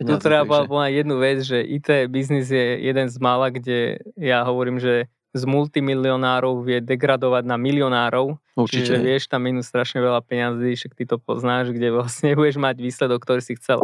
Tu treba takže... povedať jednu vec, že IT biznis je jeden z mála, kde ja hovorím, že z multimilionárov vie degradovať na milionárov. Určite. Čiže vieš tam minúť strašne veľa peňazí, však ty to poznáš, kde vlastne budeš mať výsledok, ktorý si chcel.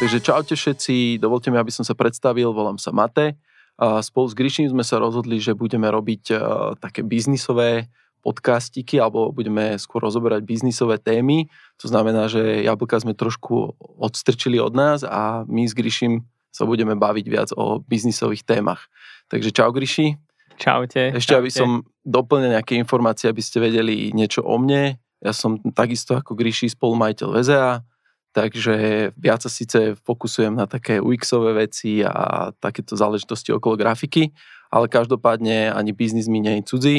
Takže čaute všetci, dovolte mi, aby som sa predstavil, volám sa Mate. Spolu s Gryším sme sa rozhodli, že budeme robiť také biznisové podcastiky alebo budeme skôr rozoberať biznisové témy. To znamená, že jablka sme trošku odstrčili od nás a my s Gryším sa budeme baviť viac o biznisových témach. Takže čau Gryši. Čaute. Ešte čaute. aby som doplnil nejaké informácie, aby ste vedeli niečo o mne. Ja som takisto ako Gryši spolumajiteľ VZA, takže viac sa síce fokusujem na také UX-ové veci a takéto záležitosti okolo grafiky, ale každopádne ani biznis mi nie je cudzí,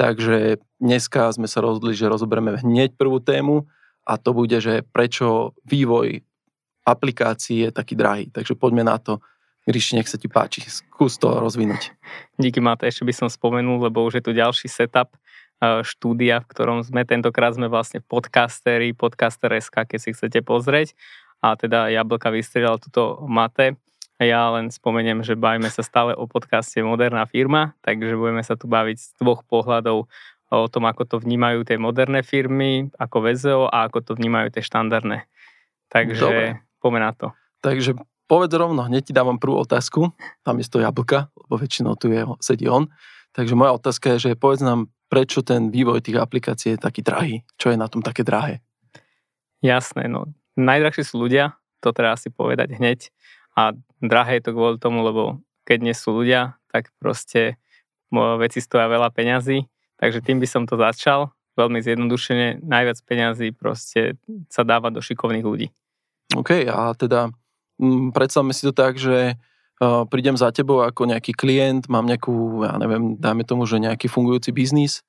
takže dneska sme sa rozhodli, že rozoberieme hneď prvú tému a to bude, že prečo vývoj aplikácií je taký drahý. Takže poďme na to. Ríši, nech sa ti páči, skús to rozvinúť. Díky Mate, ešte by som spomenul, lebo už je tu ďalší setup štúdia, v ktorom sme tentokrát sme vlastne podcasteri, podcaster.sk, keď si chcete pozrieť. A teda Jablka vystriedal túto mate. Ja len spomeniem, že bavíme sa stále o podcaste Moderná firma, takže budeme sa tu baviť z dvoch pohľadov o tom, ako to vnímajú tie moderné firmy, ako VZO a ako to vnímajú tie štandardné. Takže Dobre. poďme na to. Takže povedz rovno, hneď ti dávam prvú otázku, tam je to jablka, lebo väčšinou tu je, sedí on. Takže moja otázka je, že povedz nám prečo ten vývoj tých aplikácií je taký drahý? Čo je na tom také drahé? Jasné, no najdrahšie sú ľudia, to treba si povedať hneď. A drahé je to kvôli tomu, lebo keď nie sú ľudia, tak proste veci stoja veľa peňazí. Takže tým by som to začal. Veľmi zjednodušene, najviac peňazí proste sa dáva do šikovných ľudí. OK, a teda mm, predstavme si to tak, že uh, prídem za tebou ako nejaký klient, mám nejakú, ja neviem, dáme tomu, že nejaký fungujúci biznis,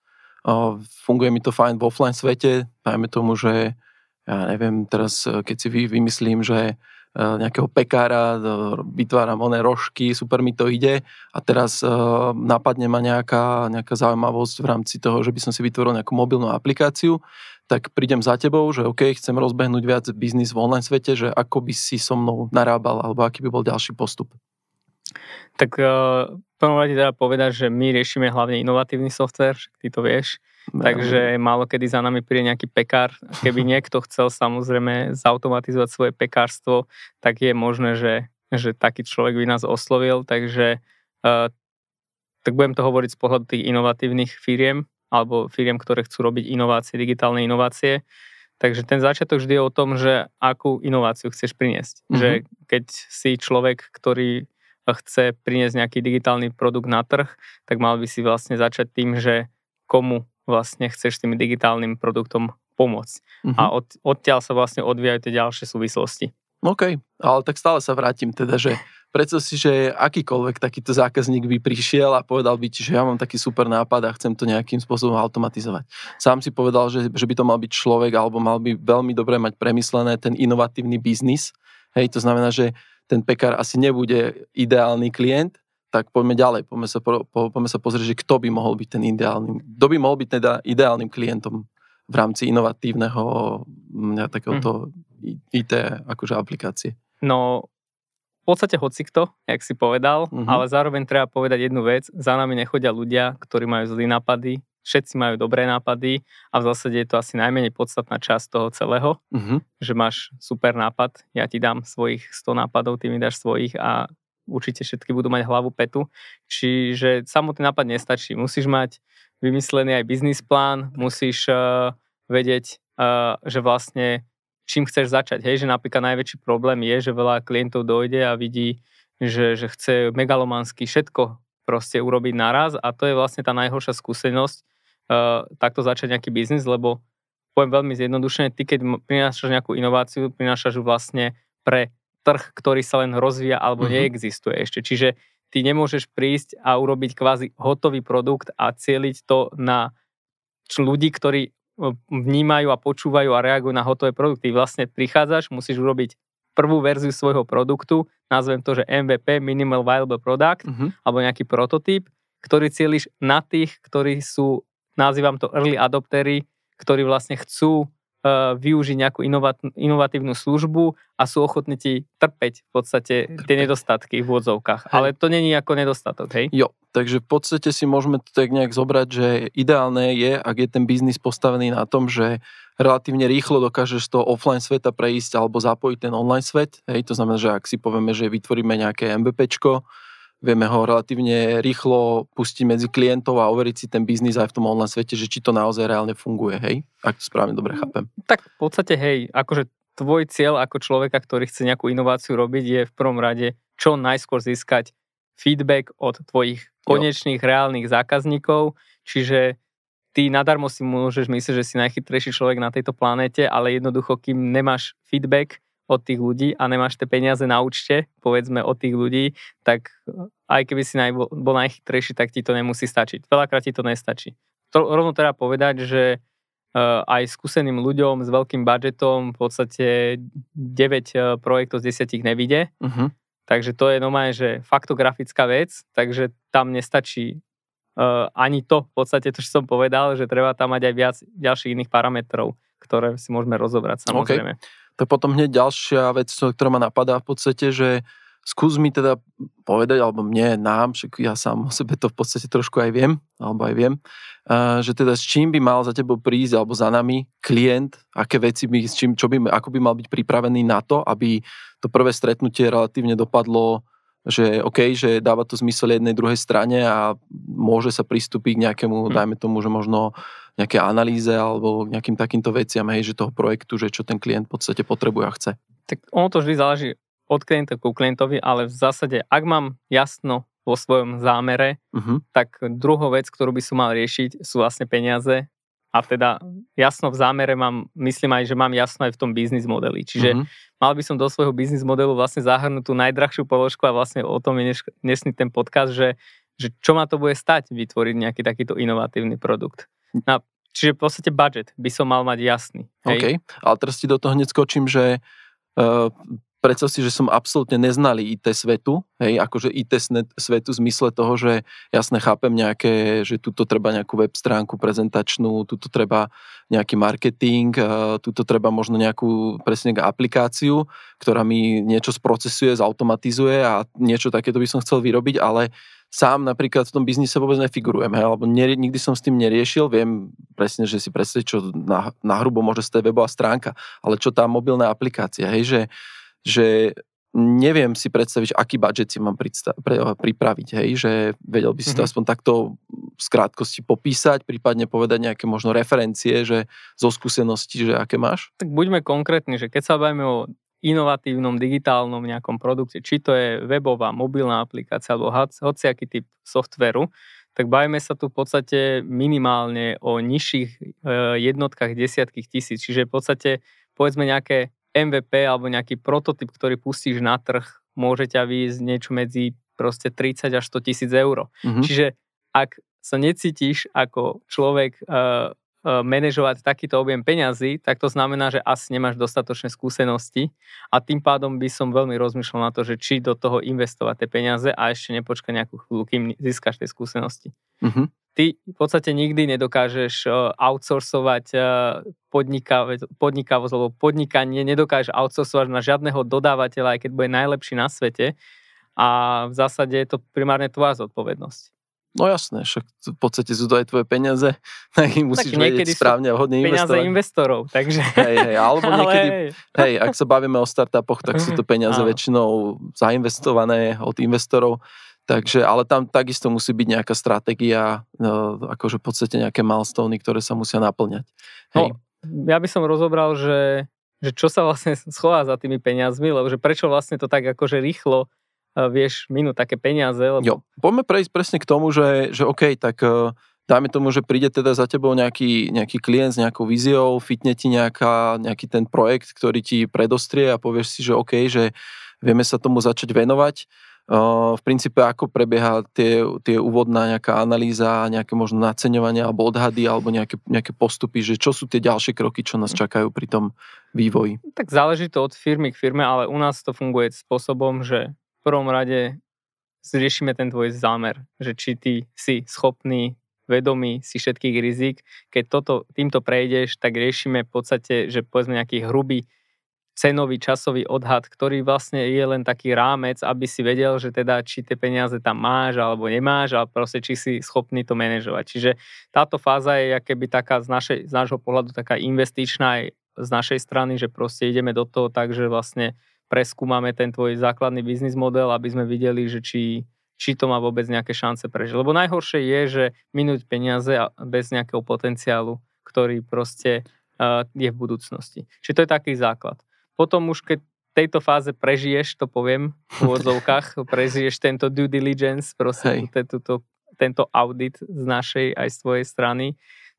funguje mi to fajn v offline svete, dajme tomu, že ja neviem, teraz e, keď si vymyslím, že uh, nejakého pekára, vytváram oné rožky, super mi to ide a teraz napadne ma nejaká, nejaká zaujímavosť v rámci toho, že by som si vytvoril nejakú mobilnú aplikáciu, tak prídem za tebou, že OK, chcem rozbehnúť viac biznis v online svete, že ako by si so mnou narábal, alebo aký by bol ďalší postup. Tak uh, prvom rade teda povedať, že my riešime hlavne inovatívny software, ty to vieš, no. takže málo kedy za nami príde nejaký pekár. Keby niekto chcel samozrejme zautomatizovať svoje pekárstvo, tak je možné, že, že taký človek by nás oslovil, takže uh, tak budem to hovoriť z pohľadu tých inovatívnych firiem, alebo firiem, ktoré chcú robiť inovácie, digitálne inovácie. Takže ten začiatok vždy je o tom, že akú inováciu chceš priniesť. Mm-hmm. Že keď si človek, ktorý chce priniesť nejaký digitálny produkt na trh, tak mal by si vlastne začať tým, že komu vlastne chceš tým digitálnym produktom pomôcť. Uh-huh. A od, odtiaľ sa vlastne odvíjajú tie ďalšie súvislosti. OK, ale tak stále sa vrátim teda, že predstav si, že akýkoľvek takýto zákazník by prišiel a povedal by ti, že ja mám taký super nápad a chcem to nejakým spôsobom automatizovať. Sám si povedal, že, že by to mal byť človek alebo mal by veľmi dobre mať premyslené ten inovatívny biznis. Hej, to znamená, že ten pekár asi nebude ideálny klient, tak poďme ďalej, poďme sa, po, poďme sa pozrieť, že kto by mohol byť ten ideálny, kto by mohol byť teda ideálnym klientom v rámci inovatívneho mňa, takéhoto mm. IT akože aplikácie. No, v podstate hocikto, jak si povedal, mm-hmm. ale zároveň treba povedať jednu vec, za nami nechodia ľudia, ktorí majú zlý nápady, všetci majú dobré nápady a v zásade je to asi najmenej podstatná časť toho celého, mm-hmm. že máš super nápad, ja ti dám svojich 100 nápadov, ty mi dáš svojich a určite všetky budú mať hlavu petu. Čiže samotný nápad nestačí. Musíš mať vymyslený aj biznis plán, musíš uh, vedieť, uh, že vlastne čím chceš začať. Hej, že napríklad najväčší problém je, že veľa klientov dojde a vidí, že, že chce megalomansky všetko proste urobiť naraz a to je vlastne tá najhoršia skúsenosť, uh, takto začať nejaký biznis, lebo poviem veľmi zjednodušene, ty keď prinášaš nejakú inováciu, prinášaš ju vlastne pre trh, ktorý sa len rozvíja alebo mm-hmm. neexistuje ešte. Čiže ty nemôžeš prísť a urobiť kvázi hotový produkt a cieliť to na ľudí, ktorí e, vnímajú a počúvajú a reagujú na hotové produkty. Vlastne prichádzaš, musíš urobiť prvú verziu svojho produktu, nazvem to, že MVP, Minimal Viable Product, mm-hmm. alebo nejaký prototyp, ktorý cieliš na tých, ktorí sú nazývam to early adoptery, ktorí vlastne chcú uh, využiť nejakú inovat, inovatívnu službu a sú ochotní ti trpeť v podstate trpeť. tie nedostatky v úvodzovkách. Hej. Ale to není ako nedostatok, hej? Jo, takže v podstate si môžeme to tak nejak zobrať, že ideálne je, ak je ten biznis postavený na tom, že relatívne rýchlo dokážeš toho offline sveta prejsť alebo zapojiť ten online svet. Hej, to znamená, že ak si povieme, že vytvoríme nejaké MVPčko, vieme ho relatívne rýchlo pustiť medzi klientov a overiť si ten biznis aj v tom online svete, že či to naozaj reálne funguje, hej? Ak to správne dobre chápem. Tak v podstate, hej, akože tvoj cieľ ako človeka, ktorý chce nejakú inováciu robiť, je v prvom rade čo najskôr získať feedback od tvojich konečných jo. reálnych zákazníkov, čiže ty nadarmo si môžeš myslieť, že si najchytrejší človek na tejto planéte, ale jednoducho, kým nemáš feedback od tých ľudí a nemáš tie peniaze na účte, povedzme od tých ľudí, tak eh, aj keby si bol, bol najchytrejší, tak ti to nemusí stačiť. Veľakrát ti to nestačí. To, rovno treba povedať, že uh, aj skúseným ľuďom s veľkým budžetom v podstate 9 uh, projektov z 10 nevidie. Uh-huh. Takže to je normálne, že faktografická vec, takže tam nestačí uh, ani to, v podstate to, čo som povedal, že treba tam mať aj viac ďalších iných parametrov, ktoré si môžeme rozobrať samozrejme. Okay. To potom hneď ďalšia vec, ktorá ma napadá v podstate, že skús mi teda povedať, alebo mne, nám, však ja sám o sebe to v podstate trošku aj viem, alebo aj viem, že teda s čím by mal za tebou prísť, alebo za nami klient, aké veci by, s čím, čo by, ako by mal byť pripravený na to, aby to prvé stretnutie relatívne dopadlo že OK, že dáva to zmysel jednej druhej strane a môže sa pristúpiť k nejakému, hmm. dajme tomu, že možno nejaké analýze alebo nejakým takýmto veciam, hej, že toho projektu, že čo ten klient v podstate potrebuje a chce. Tak ono to vždy záleží od klienta ku klientovi, ale v zásade, ak mám jasno vo svojom zámere, uh-huh. tak druhou vec, ktorú by som mal riešiť, sú vlastne peniaze a teda jasno v zámere mám, myslím aj, že mám jasno aj v tom biznis modeli. Čiže uh-huh. mal by som do svojho biznis modelu vlastne zahrnúť tú najdrahšiu položku a vlastne o tom je dnesný ten podcast, že, že čo ma to bude stať vytvoriť nejaký takýto inovatívny produkt. No, čiže v podstate budget by som mal mať jasný. Hej? OK, ale teraz ti do toho hneď skočím, že uh, predstav si, že som absolútne neznalý IT svetu, hej, akože IT svetu v zmysle toho, že jasne chápem nejaké, že tuto treba nejakú web stránku prezentačnú, tuto treba nejaký marketing, tuto treba možno nejakú presne aplikáciu, ktorá mi niečo sprocesuje, zautomatizuje a niečo takéto by som chcel vyrobiť, ale sám napríklad v tom biznise vôbec nefigurujem, hej, alebo ne, nikdy som s tým neriešil, viem presne, že si predstaviť, čo na, na hrubo môže stať webová stránka, ale čo tá mobilná aplikácia, hej, že že neviem si predstaviť, aký budget si mám predstav, pre, pripraviť, hej, že vedel by si to mm-hmm. aspoň takto z krátkosti popísať, prípadne povedať nejaké možno referencie, že zo skúseností, že aké máš? Tak buďme konkrétni, že keď sa bavíme o inovatívnom digitálnom nejakom produkte, či to je webová, mobilná aplikácia alebo hociaký typ softveru, tak bavíme sa tu v podstate minimálne o nižších e, jednotkách desiatkých tisíc. Čiže v podstate povedzme nejaké MVP alebo nejaký prototyp, ktorý pustíš na trh, môže ťa výjsť niečo medzi proste 30 až 100 tisíc eur. Mm-hmm. Čiže ak sa necítiš ako človek uh, manažovať takýto objem peňazí, tak to znamená, že asi nemáš dostatočné skúsenosti a tým pádom by som veľmi rozmýšľal na to, že či do toho investovať tie peniaze a ešte nepočkať nejakú chvíľu, kým získaš tie skúsenosti. Mm-hmm ty v podstate nikdy nedokážeš eh, outsourcovať eh, podnikavosť, lebo podnikanie nedokážeš outsourcovať na žiadneho dodávateľa, aj keď bude najlepší na svete. A v zásade je to primárne tvoja zodpovednosť. No jasné, však v podstate sú to aj tvoje peniaze, tak ich musíš tak vedieť správne a hodne peniaze investovať. investorov, takže... Hej, hej, alebo niekedy, hej. hej, ak sa bavíme o startupoch, tak sú to peniaze väčšinou zainvestované od investorov, Takže, ale tam takisto musí byť nejaká stratégia, no, akože v podstate nejaké milestone, ktoré sa musia naplňať. Hej. No, ja by som rozobral, že, že čo sa vlastne schová za tými peniazmi, lebo že prečo vlastne to tak akože rýchlo vieš minúť také peniaze. Lebo... Jo, poďme prejsť presne k tomu, že, že OK, tak uh, dajme tomu, že príde teda za tebou nejaký, nejaký klient s nejakou víziou, fitne ti nejaká, nejaký ten projekt, ktorý ti predostrie a povieš si, že OK, že vieme sa tomu začať venovať v princípe ako prebieha tie, tie úvodná nejaká analýza, nejaké možno naceňovanie alebo odhady alebo nejaké, nejaké postupy, že čo sú tie ďalšie kroky, čo nás čakajú pri tom vývoji? Tak záleží to od firmy k firme, ale u nás to funguje spôsobom, že prvom rade zriešime ten tvoj zámer, že či ty si schopný vedomí si všetkých rizik. Keď toto, týmto prejdeš, tak riešime v podstate, že povedzme nejaký hrubý cenový časový odhad, ktorý vlastne je len taký rámec, aby si vedel, že teda či tie peniaze tam máš alebo nemáš a proste či si schopný to manažovať. Čiže táto fáza je keby taká z, našej, z nášho pohľadu taká investičná aj z našej strany, že proste ideme do toho tak, že vlastne preskúmame ten tvoj základný biznis model, aby sme videli, že či, či to má vôbec nejaké šance prežiť. Lebo najhoršie je, že minúť peniaze bez nejakého potenciálu, ktorý proste uh, je v budúcnosti. Čiže to je taký základ. Potom už keď tejto fáze prežiješ, to poviem v úvodzovkách, prežiješ tento due diligence, prosím, tento, tento audit z našej aj z tvojej strany,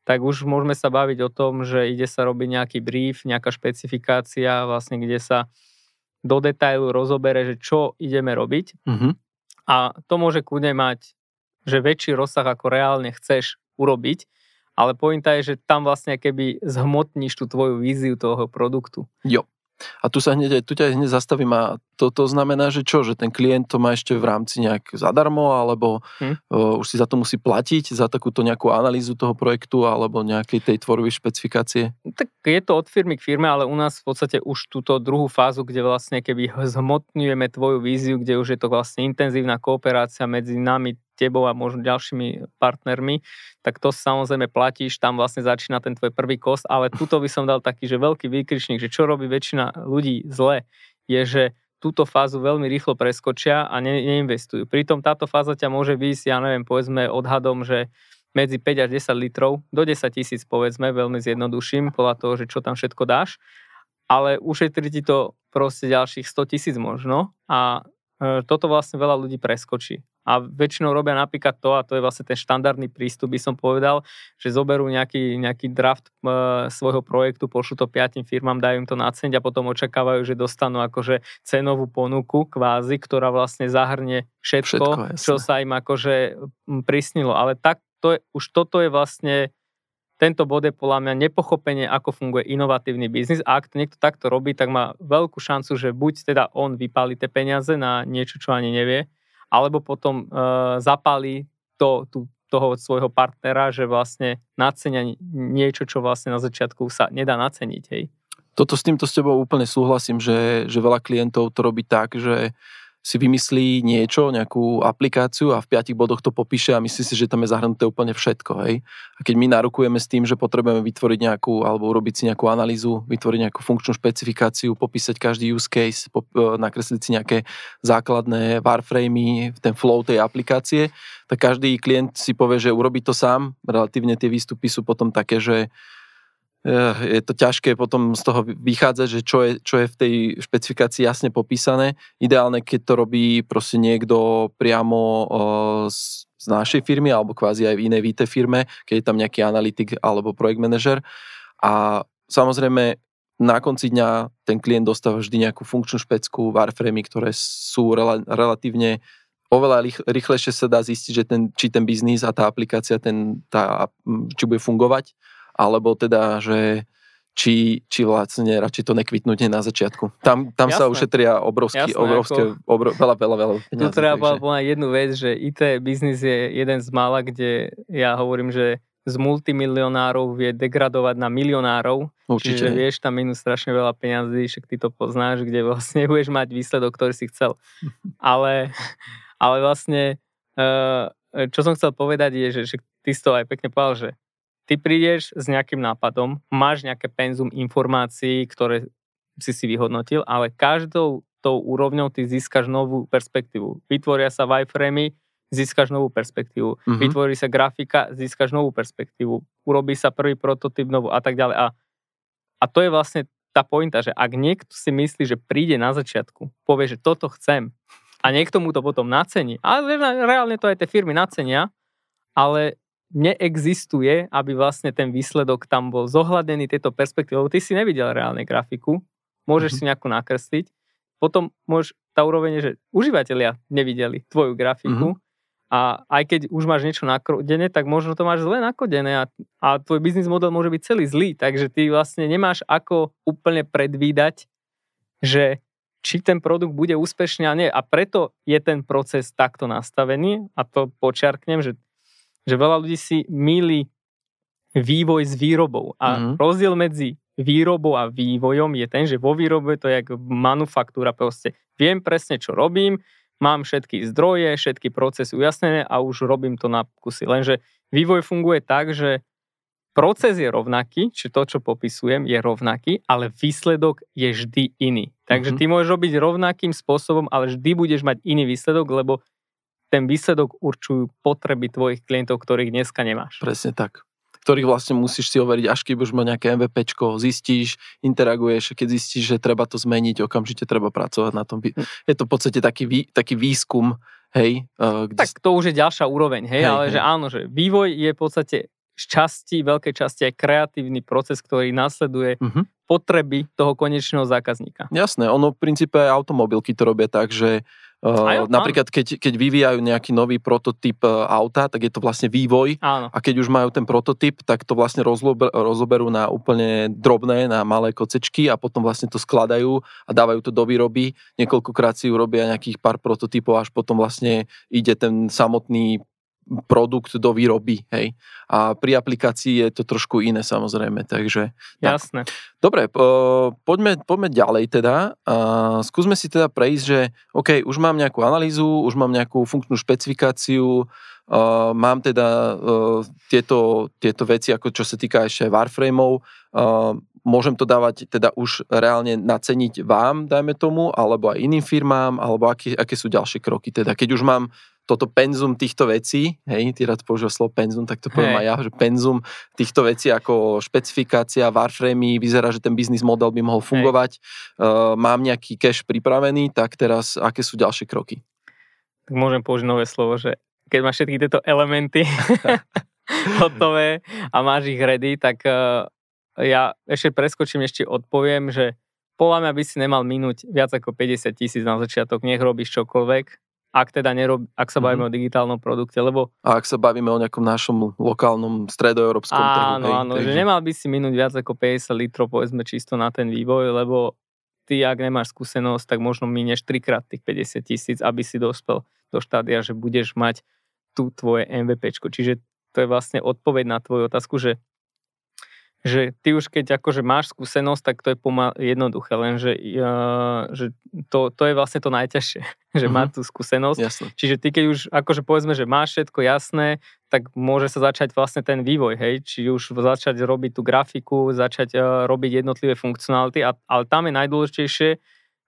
tak už môžeme sa baviť o tom, že ide sa robiť nejaký brief, nejaká špecifikácia, vlastne kde sa do detailu rozobere, že čo ideme robiť. Mm-hmm. A to môže kľudne mať, že väčší rozsah, ako reálne chceš urobiť, ale pointa je, že tam vlastne keby zhmotníš tú tvoju víziu toho produktu. Jo. A tu sa hneď, tu ťa hneď zastavím a to, to znamená, že čo, že ten klient to má ešte v rámci nejak zadarmo, alebo hm. uh, už si za to musí platiť, za takúto nejakú analýzu toho projektu, alebo nejakej tej tvorby špecifikácie? Tak je to od firmy k firme, ale u nás v podstate už túto druhú fázu, kde vlastne keby zhmotňujeme tvoju víziu, kde už je to vlastne intenzívna kooperácia medzi nami, tebou a možno ďalšími partnermi, tak to samozrejme platíš, tam vlastne začína ten tvoj prvý kost, ale tuto by som dal taký, že veľký výkričník, že čo robí väčšina ľudí zle, je, že túto fázu veľmi rýchlo preskočia a ne, neinvestujú. Pritom táto fáza ťa môže výjsť, ja neviem, povedzme odhadom, že medzi 5 až 10 litrov, do 10 tisíc povedzme, veľmi zjednoduším, podľa toho, že čo tam všetko dáš, ale ušetrí ti to proste ďalších 100 tisíc možno a e, toto vlastne veľa ľudí preskočí a väčšinou robia napríklad to, a to je vlastne ten štandardný prístup, by som povedal, že zoberú nejaký, nejaký draft e, svojho projektu, pošlu to piatim firmám, dajú im to naceniť a potom očakávajú, že dostanú akože cenovú ponuku kvázi, ktorá vlastne zahrnie všetko, všetko čo sa im akože prisnilo. Ale tak to je, už toto je vlastne tento bod je podľa mňa nepochopenie, ako funguje inovatívny biznis a ak to niekto takto robí, tak má veľkú šancu, že buď teda on vypálí tie peniaze na niečo, čo ani nevie, alebo potom uh, zapálí to, tú, toho svojho partnera, že vlastne nacenia niečo, čo vlastne na začiatku sa nedá naceniť. Hej. Toto s týmto s tebou úplne súhlasím, že, že veľa klientov to robí tak, že si vymyslí niečo, nejakú aplikáciu a v piatich bodoch to popíše a myslí si, že tam je zahrnuté úplne všetko. Hej? A keď my narukujeme s tým, že potrebujeme vytvoriť nejakú, alebo urobiť si nejakú analýzu, vytvoriť nejakú funkčnú špecifikáciu, popísať každý use case, pop, e, nakresliť si nejaké základné warframey, ten flow tej aplikácie, tak každý klient si povie, že urobí to sám. Relatívne tie výstupy sú potom také, že je to ťažké potom z toho vychádzať, že čo je, čo je v tej špecifikácii jasne popísané. Ideálne, keď to robí proste niekto priamo z, z našej firmy alebo kvázi aj v inej VT firme, keď je tam nejaký analytik alebo projekt manažer. A samozrejme na konci dňa ten klient dostáva vždy nejakú funkčnú špecku, warframey, ktoré sú rel- relatívne oveľa rýchlejšie sa dá zistiť, že ten, či ten biznis a tá aplikácia ten, tá, či bude fungovať alebo teda, že či, či vlastne radšej to nekvitnúť na začiatku. Tam, tam sa ušetria obrovský, Jasné, obrovské, ako, obro, veľa, veľa, veľa peniazy. Tu treba povedať jednu vec, že IT biznis je jeden z mála, kde ja hovorím, že z multimilionárov vie degradovať na milionárov. Určite. Čiže vieš tam minus strašne veľa peňazí, však ty to poznáš, kde vlastne budeš mať výsledok, ktorý si chcel. ale, ale vlastne, eh, čo som chcel povedať je, že, že ty si to aj pekne povedal, že ty prídeš s nejakým nápadom, máš nejaké penzum informácií, ktoré si si vyhodnotil, ale každou tou úrovňou ty získaš novú perspektívu. Vytvoria sa wireframey, získaš novú perspektívu. Mm-hmm. Vytvorí sa grafika, získaš novú perspektívu. Urobí sa prvý prototyp novú a tak ďalej. A, a to je vlastne tá pointa, že ak niekto si myslí, že príde na začiatku, povie, že toto chcem a niekto mu to potom nacení, ale reálne to aj tie firmy nacenia, ale neexistuje, aby vlastne ten výsledok tam bol zohľadený tieto perspektívy, lebo ty si nevidel reálne grafiku, môžeš mm-hmm. si nejakú nakresliť, potom môžeš, tá úroveň je, že užívateľia nevideli tvoju grafiku mm-hmm. a aj keď už máš niečo nakodené, tak možno to máš zle nakodené a, a tvoj biznis model môže byť celý zlý, takže ty vlastne nemáš ako úplne predvídať, že či ten produkt bude úspešný a nie. A preto je ten proces takto nastavený a to počiarknem, že že veľa ľudí si míli vývoj s výrobou. A mm-hmm. rozdiel medzi výrobou a vývojom je ten, že vo výrobe to je ako manufaktúra. Proste viem presne, čo robím, mám všetky zdroje, všetky procesy ujasnené a už robím to na kusy. Lenže vývoj funguje tak, že proces je rovnaký, či to, čo popisujem, je rovnaký, ale výsledok je vždy iný. Takže mm-hmm. ty môžeš robiť rovnakým spôsobom, ale vždy budeš mať iný výsledok, lebo ten výsledok určujú potreby tvojich klientov, ktorých dneska nemáš. Presne tak ktorých vlastne musíš si overiť, až keď už má nejaké MVP, zistíš, interaguješ, keď zistíš, že treba to zmeniť, okamžite treba pracovať na tom. Hm. Je to v podstate taký, vý, taký výskum, hej. Uh, kde... Tak to už je ďalšia úroveň, hej, hej ale hej. že áno, že vývoj je v podstate časti, veľkej časti aj kreatívny proces, ktorý následuje uh-huh. potreby toho konečného zákazníka. Jasné, ono v princípe aj automobilky to robia tak, že Uh, napríklad, keď, keď vyvíjajú nejaký nový prototyp uh, auta, tak je to vlastne vývoj. Áno. A keď už majú ten prototyp, tak to vlastne rozlober, rozoberú na úplne drobné, na malé kocečky a potom vlastne to skladajú a dávajú to do výroby. Niekoľkokrát si urobia nejakých pár prototypov, až potom vlastne ide ten samotný produkt do výroby, hej. A pri aplikácii je to trošku iné samozrejme, takže... Jasné. Tak. Dobre, poďme, poďme ďalej teda. A skúsme si teda prejsť, že OK, už mám nejakú analýzu, už mám nejakú funkčnú špecifikáciu, Uh, mám teda uh, tieto, tieto veci, ako čo sa týka ešte Warframeov, uh, môžem to dávať teda už reálne naceniť vám, dajme tomu, alebo aj iným firmám, alebo aké, aké sú ďalšie kroky. Teda keď už mám toto penzum týchto vecí, hej, ty rád používa slovo penzum, tak to poviem hey. aj ja, že penzum týchto vecí ako špecifikácia, warframey, vyzerá, že ten biznis model by mohol fungovať, uh, mám nejaký cash pripravený, tak teraz aké sú ďalšie kroky? Tak môžem použiť nové slovo, že keď máš všetky tieto elementy hotové a máš ich ready, tak uh, ja ešte preskočím, ešte odpoviem, že podľa mňa by si nemal minúť viac ako 50 tisíc na začiatok, nech robíš čokoľvek, ak teda nerob, ak sa bavíme mm-hmm. o digitálnom produkte, lebo... A ak sa bavíme o nejakom našom lokálnom stredoeurópskom áno, trhu. Áno, áno, že nemal by si minúť viac ako 50 litrov, povedzme čisto na ten vývoj, lebo ty, ak nemáš skúsenosť, tak možno minieš trikrát tých 50 tisíc, aby si dospel do štádia, že budeš mať tu tvoje MVP. Čiže to je vlastne odpoveď na tvoju otázku, že že ty už keď akože máš skúsenosť, tak to je pomal jednoduché, lenže uh, že to, to je vlastne to najťažšie, že uh-huh. má tú skúsenosť. Jasne. Čiže ty keď už akože povedzme, že máš všetko jasné, tak môže sa začať vlastne ten vývoj, hej, či už začať robiť tú grafiku, začať uh, robiť jednotlivé funkcionality, a, ale tam je najdôležitejšie,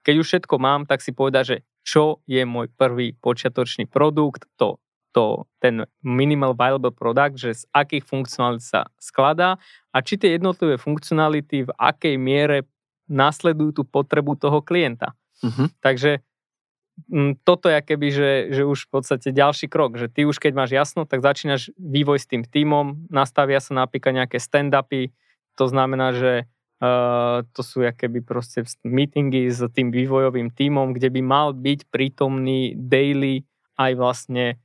keď už všetko mám, tak si povedať, že čo je môj prvý počiatočný produkt, to to, ten minimal viable product, že z akých funkcionalít sa skladá a či tie jednotlivé funkcionality v akej miere nasledujú tú potrebu toho klienta. Uh-huh. Takže m, mm, toto je keby, že, že už v podstate ďalší krok, že ty už keď máš jasno, tak začínaš vývoj s tým týmom, nastavia sa napríklad nejaké stand-upy, to znamená, že uh, to sú keby proste meetingy s tým vývojovým týmom, kde by mal byť prítomný daily aj vlastne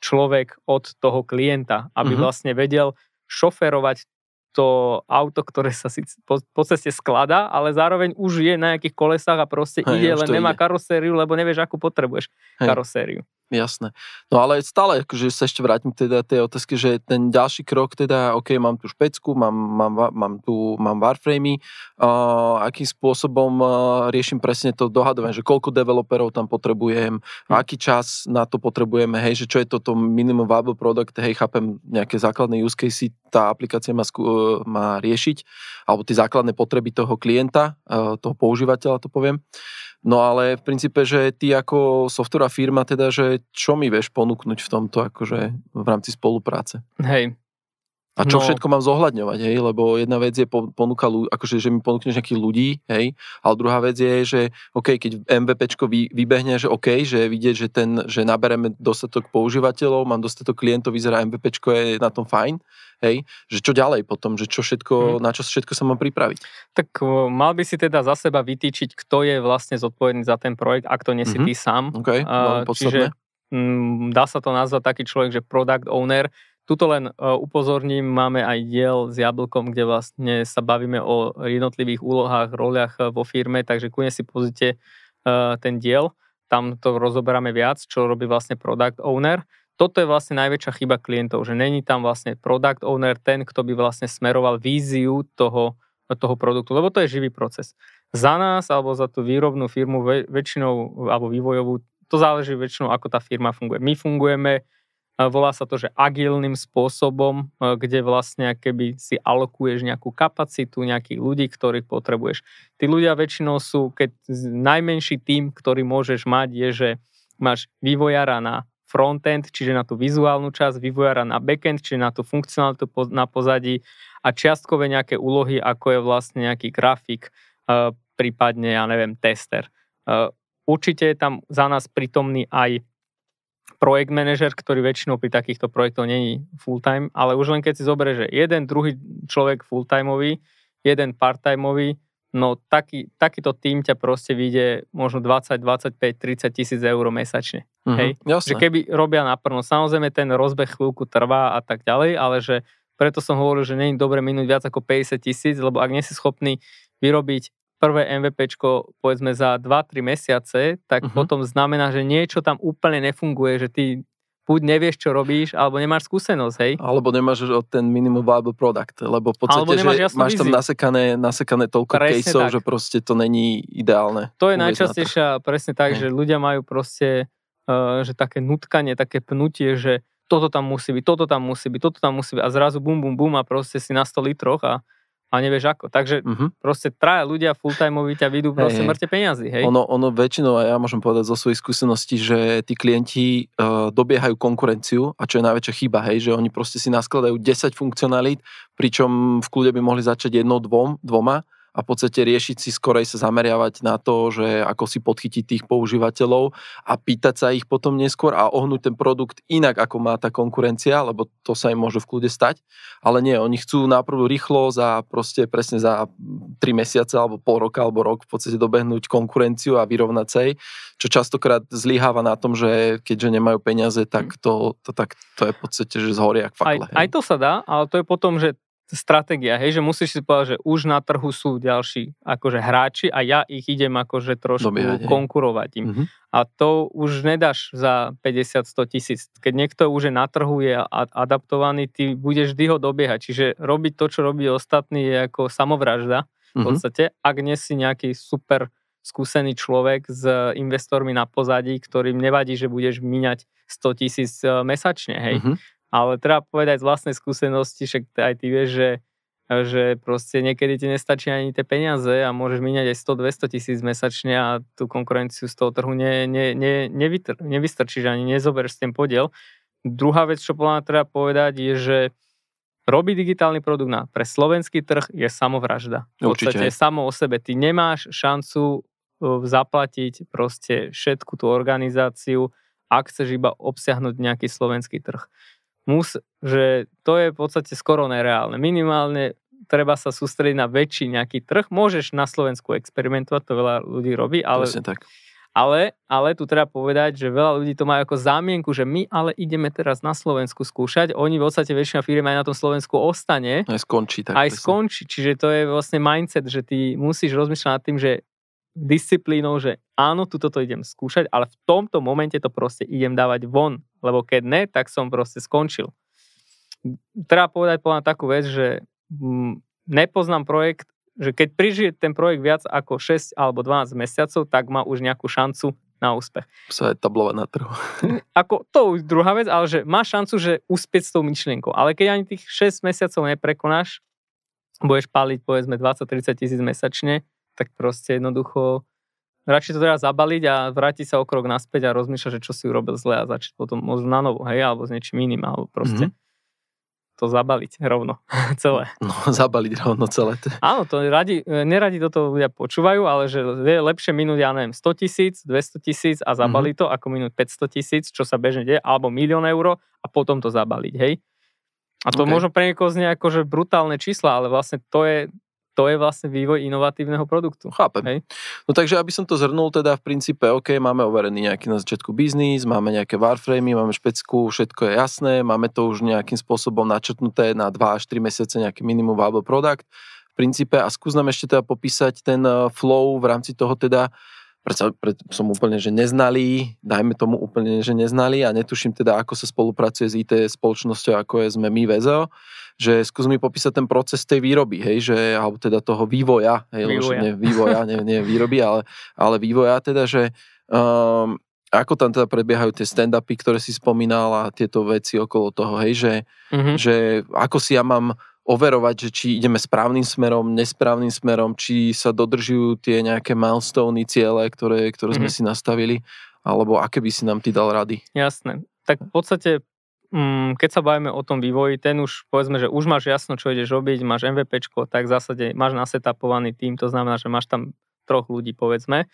človek od toho klienta, aby uh-huh. vlastne vedel šoferovať to auto, ktoré sa si po, po ceste skladá, ale zároveň už je na nejakých kolesách a proste Hej, ide, len nemá ide. karosériu, lebo nevieš, akú potrebuješ Hej. karosériu. Jasné. No ale stále, akože sa ešte vrátim teda tej otázky, že ten ďalší krok teda, OK, mám tu špecku, mám, mám, mám tu, mám warframey, uh, akým spôsobom uh, riešim presne to dohadovanie, že koľko developerov tam potrebujem, hm. aký čas na to potrebujeme, hej, že čo je toto minimum viable product, hej, chápem nejaké základné use case tá aplikácia má, skú, má riešiť, alebo tie základné potreby toho klienta, uh, toho používateľa, to poviem. No ale v princípe, že ty ako softwarová firma, teda, že čo mi vieš ponúknuť v tomto akože v rámci spolupráce? Hej. A čo no. všetko mám zohľadňovať, hej? Lebo jedna vec je ponúka, akože, že mi ponúkneš nejakých ľudí, hej? Ale druhá vec je, že OK, keď MVPčko vy, vybehne, že OK, že vidieť, že, ten, že nabereme dostatok používateľov, mám dostatok klientov, vyzerá MVPčko je na tom fajn, hej, že čo ďalej potom, že čo všetko, hmm. na čo všetko sa mám pripraviť. Tak mal by si teda za seba vytýčiť, kto je vlastne zodpovedný za ten projekt, ak to nie si mm-hmm. ty sám. Okay, uh, čiže m, dá sa to nazvať taký človek, že product owner. Tuto len uh, upozorním, máme aj diel s Jablkom, kde vlastne sa bavíme o jednotlivých úlohách, roliach vo firme, takže kune si pozrite uh, ten diel, tam to rozoberáme viac, čo robí vlastne product owner toto je vlastne najväčšia chyba klientov, že není tam vlastne product owner ten, kto by vlastne smeroval víziu toho, toho produktu, lebo to je živý proces. Za nás alebo za tú výrobnú firmu väčšinou, alebo vývojovú, to záleží väčšinou, ako tá firma funguje. My fungujeme, volá sa to, že agilným spôsobom, kde vlastne keby si alokuješ nejakú kapacitu, nejakých ľudí, ktorých potrebuješ. Tí ľudia väčšinou sú, keď najmenší tým, ktorý môžeš mať, je, že máš vývojára na frontend, čiže na tú vizuálnu časť, vývojára na backend, čiže na tú funkcionalitu na pozadí a čiastkové nejaké úlohy, ako je vlastne nejaký grafik, e, prípadne, ja neviem, tester. E, určite je tam za nás prítomný aj projekt manažer, ktorý väčšinou pri takýchto projektoch není full-time, ale už len keď si zoberieš, že jeden, druhý človek full-timeový, jeden part-timeový, no taký, takýto tým ťa proste vyjde možno 20, 25, 30 tisíc eur mesačne. Uh-huh, hej? Že keby robia naplno, samozrejme ten rozbeh chvíľku trvá a tak ďalej, ale že preto som hovoril, že je dobre minúť viac ako 50 tisíc, lebo ak nie si schopný vyrobiť prvé MVPčko povedzme za 2-3 mesiace, tak uh-huh. potom znamená, že niečo tam úplne nefunguje, že ty buď nevieš, čo robíš, alebo nemáš skúsenosť, hej? Alebo nemáš ten minimum viable product, lebo v podstate, že máš tam nasekané, nasekané toľko presne caseov, tak. že proste to není ideálne. To je najčastejšia presne tak, hej. že ľudia majú proste, uh, že také nutkanie, také pnutie, že toto tam musí byť, toto tam musí byť, toto tam musí byť a zrazu bum, bum, bum a proste si na 100 litroch a a nevieš ako. Takže uh-huh. proste traja ľudia full-timeovi ťa vidú proste hey, mŕte peniazy, hej? Ono, ono väčšinou, a ja môžem povedať zo svojej skúsenosti, že tí klienti uh, dobiehajú konkurenciu a čo je najväčšia chyba, hej, že oni proste si naskladajú 10 funkcionalít, pričom v kľude by mohli začať jednou, dvom, dvoma a v podstate riešiť si skorej sa zameriavať na to, že ako si podchytiť tých používateľov a pýtať sa ich potom neskôr a ohnúť ten produkt inak, ako má tá konkurencia, lebo to sa im môže v kľude stať. Ale nie, oni chcú náprvu rýchlo za proste presne za 3 mesiace alebo pol roka alebo rok v podstate dobehnúť konkurenciu a vyrovnať sa jej, čo častokrát zlyháva na tom, že keďže nemajú peniaze, tak hm. to, to, tak, to je v podstate, že zhoria k fakle. Aj, aj to sa dá, ale to je potom, že stratégia, hej, že musíš si povedať, že už na trhu sú ďalší akože hráči a ja ich idem akože trošku Dobiehať, konkurovať im. Mm-hmm. A to už nedáš za 50-100 tisíc. Keď niekto už je na trhu, je adaptovaný, ty budeš vždy ho dobiehať. Čiže robiť to, čo robí ostatní, je ako samovražda v mm-hmm. podstate. Ak nie si nejaký super skúsený človek s investormi na pozadí, ktorým nevadí, že budeš míňať 100 tisíc e, mesačne, hej. Mm-hmm ale treba povedať z vlastnej skúsenosti, však aj ty vieš, že, že proste niekedy ti nestačí ani tie peniaze a môžeš míňať aj 100-200 tisíc mesačne a tú konkurenciu z toho trhu ne, ne, ne, nevystr, nevystrčíš ani nezoberieš tým podiel. Druhá vec, čo podľa treba povedať, je, že robiť digitálny produkt na, pre slovenský trh je samovražda. V podstate Určite. samo o sebe. Ty nemáš šancu zaplatiť proste všetku tú organizáciu, ak chceš iba obsiahnuť nejaký slovenský trh mus, že to je v podstate skoro nereálne. Minimálne treba sa sústrediť na väčší nejaký trh. Môžeš na Slovensku experimentovať, to veľa ľudí robí, ale, tak. ale, ale tu treba povedať, že veľa ľudí to má ako zámienku, že my ale ideme teraz na Slovensku skúšať. Oni v podstate väčšina firm aj na tom Slovensku ostane. Aj skončí. Tak aj presne. skončí. Čiže to je vlastne mindset, že ty musíš rozmýšľať nad tým, že disciplínou, že áno, tuto to idem skúšať, ale v tomto momente to proste idem dávať von, lebo keď ne, tak som proste skončil. Treba povedať povedať takú vec, že mm, nepoznám projekt, že keď prižije ten projekt viac ako 6 alebo 12 mesiacov, tak má už nejakú šancu na úspech. Sa je tablovať na trhu. Ako, to už druhá vec, ale že má šancu, že uspieť s tou myšlienkou. Ale keď ani tých 6 mesiacov neprekonáš, budeš paliť povedzme 20-30 tisíc mesačne, tak proste jednoducho radšej to treba zabaliť a vrátiť sa o krok naspäť a rozmýšľať, že čo si urobil zle a začať potom možno na novo, hej, alebo s niečím iným, alebo proste mm-hmm. to zabaliť rovno, celé. No, zabaliť rovno celé. Áno, to radi, neradi toto ľudia počúvajú, ale že je lepšie minúť, ja neviem, 100 tisíc, 200 tisíc a zabaliť mm-hmm. to, ako minúť 500 tisíc, čo sa bežne deje, alebo milión eur a potom to zabaliť, hej. A to okay. možno pre niekoho znie ako, že brutálne čísla, ale vlastne to je to je vlastne vývoj inovatívneho produktu. Chápem. Hej? No takže, aby som to zhrnul, teda v princípe, OK, máme overený nejaký na začiatku biznis, máme nejaké warframey, máme špecku, všetko je jasné, máme to už nejakým spôsobom načrtnuté na 2 až 3 mesiace nejaký minimum viable product. V princípe, a skús nám ešte teda popísať ten eh, flow v rámci toho teda, predsa, pred, som úplne, že neznali, dajme tomu úplne, že neznali a netuším teda, ako sa spolupracuje s IT spoločnosťou, ako je sme my VZO, že skús mi popísať ten proces tej výroby, hej, že, alebo teda toho vývoja, hej, vývoja. nie vývoja, nie, nie výroby, ale, ale vývoja teda, že um, ako tam teda prebiehajú tie stand-upy, ktoré si spomínal a tieto veci okolo toho, hej, že, mm-hmm. že ako si ja mám overovať, že či ideme správnym smerom, nesprávnym smerom, či sa dodržujú tie nejaké milestone, ciele, ktoré, ktoré mm-hmm. sme mhm. si nastavili, alebo aké by si nám ty dal rady? Jasné. Tak v podstate, mm, keď sa bavíme o tom vývoji, ten už, povedzme, že už máš jasno, čo ideš robiť, máš MVPčko, tak v zásade máš nasetapovaný tým, to znamená, že máš tam troch ľudí, povedzme,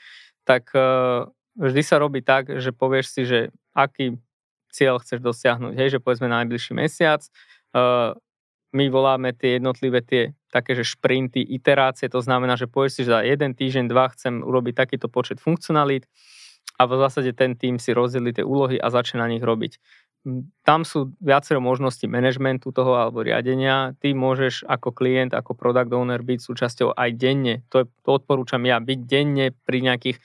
tak uh, vždy sa robí tak, že povieš si, že aký cieľ chceš dosiahnuť, hej, že povedzme na najbližší mesiac, uh, my voláme tie jednotlivé tie také, že šprinty, iterácie, to znamená, že povieš si, že za jeden týždeň, dva chcem urobiť takýto počet funkcionalít a v zásade ten tým si rozdeli tie úlohy a začne na nich robiť. Tam sú viacero možností manažmentu toho alebo riadenia. Ty môžeš ako klient, ako product owner byť súčasťou aj denne. To, je, to odporúčam ja, byť denne pri nejakých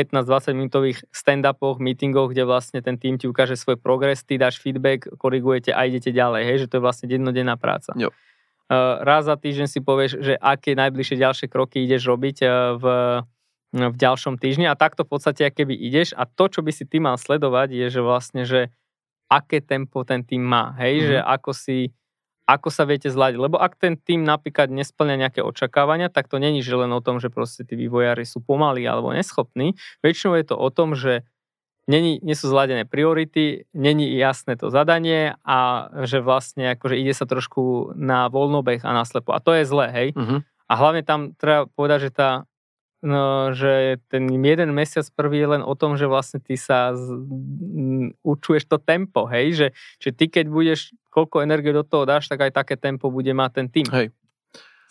15-20 minútových stand-upoch, meetingoch, kde vlastne ten tým ti ukáže svoj progres, ty dáš feedback, korigujete a idete ďalej, hej, že to je vlastne jednodenná práca. Jo. Uh, raz za týždeň si povieš, že aké najbližšie ďalšie kroky ideš robiť uh, v, v ďalšom týždni a takto v podstate, keby ideš a to, čo by si ty mal sledovať, je, že vlastne, že aké tempo ten tým má, hej, mm. že ako si ako sa viete zladiť. Lebo ak ten tým napríklad nesplňa nejaké očakávania, tak to není že len o tom, že proste tí vývojári sú pomalí alebo neschopní. Väčšinou je to o tom, že není, nie sú zladené priority, není jasné to zadanie a že vlastne akože ide sa trošku na voľnobeh a naslepo. A to je zlé, hej. Uh-huh. A hlavne tam treba povedať, že tá No, že ten jeden mesiac prvý je len o tom, že vlastne ty sa z, m, učuješ to tempo, hej, že, že ty keď budeš, koľko energie do toho dáš, tak aj také tempo bude mať ten tým. Hej.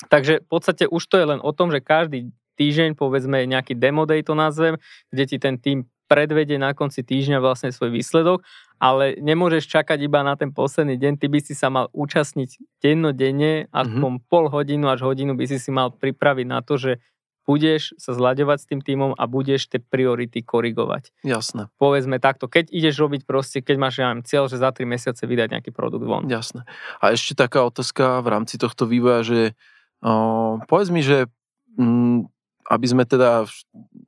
Takže v podstate už to je len o tom, že každý týždeň, povedzme nejaký demo day to nazvem, kde ti ten tým predvede na konci týždňa vlastne svoj výsledok, ale nemôžeš čakať iba na ten posledný deň, ty by si sa mal účastniť dennodenne, aspoň mm-hmm. pol hodinu až hodinu by si si mal pripraviť na to, že budeš sa zľaďovať s tým týmom a budeš tie priority korigovať. Jasné. Povedzme takto, keď ideš robiť proste, keď máš ja cieľ, že za 3 mesiace vydať nejaký produkt von. Jasné. A ešte taká otázka v rámci tohto vývoja, že o, povedz mi, že m, mm, aby sme teda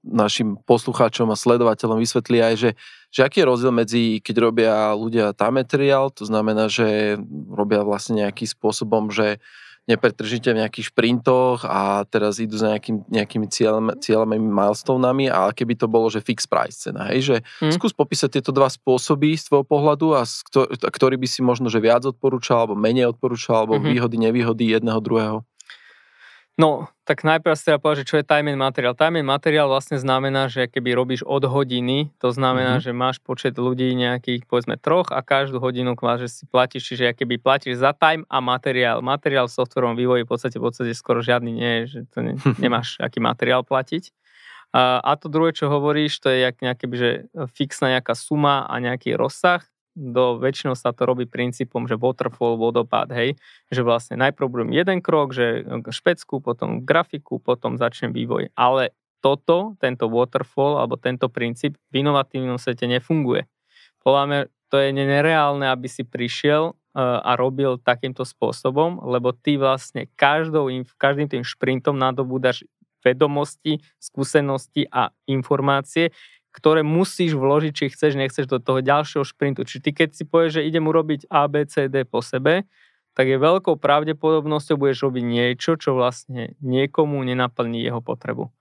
našim poslucháčom a sledovateľom vysvetli aj, že, že aký je rozdiel medzi, keď robia ľudia tá materiál, to znamená, že robia vlastne nejakým spôsobom, že nepretržite v nejakých šprintoch a teraz idú za nejakým, nejakými cieľami, cieľami, milestonami, ale keby to bolo, že fix price cena, hej, že hmm. skús popísať tieto dva spôsoby z tvojho pohľadu a ktorý by si možno, že viac odporúčal, alebo menej odporúčal, alebo hmm. výhody, nevýhody jedného, druhého. No, tak najprv si treba povedať, že čo je time and materiál. Time and materiál vlastne znamená, že keby robíš od hodiny, to znamená, mm-hmm. že máš počet ľudí nejakých, povedzme, troch a každú hodinu že si platíš, čiže keby platíš za time a materiál. Materiál v softwarovom vývoji v podstate, v podstate skoro žiadny nie je, že to ne, nemáš aký materiál platiť. A, a to druhé, čo hovoríš, to je jak nejaké, že fixná nejaká suma a nejaký rozsah do väčšinou sa to robí princípom, že waterfall, vodopád, hej, že vlastne najprv budem jeden krok, že špecku, potom grafiku, potom začnem vývoj. Ale toto, tento waterfall alebo tento princíp v inovatívnom svete nefunguje. Podľa mňa to je nereálne, aby si prišiel uh, a robil takýmto spôsobom, lebo ty vlastne každou, každým tým šprintom nadobúdaš vedomosti, skúsenosti a informácie, ktoré musíš vložiť, či chceš, nechceš do toho ďalšieho šprintu. Či ty keď si povieš, že idem urobiť A, B, C, D po sebe, tak je veľkou pravdepodobnosťou budeš robiť niečo, čo vlastne niekomu nenaplní jeho potrebu.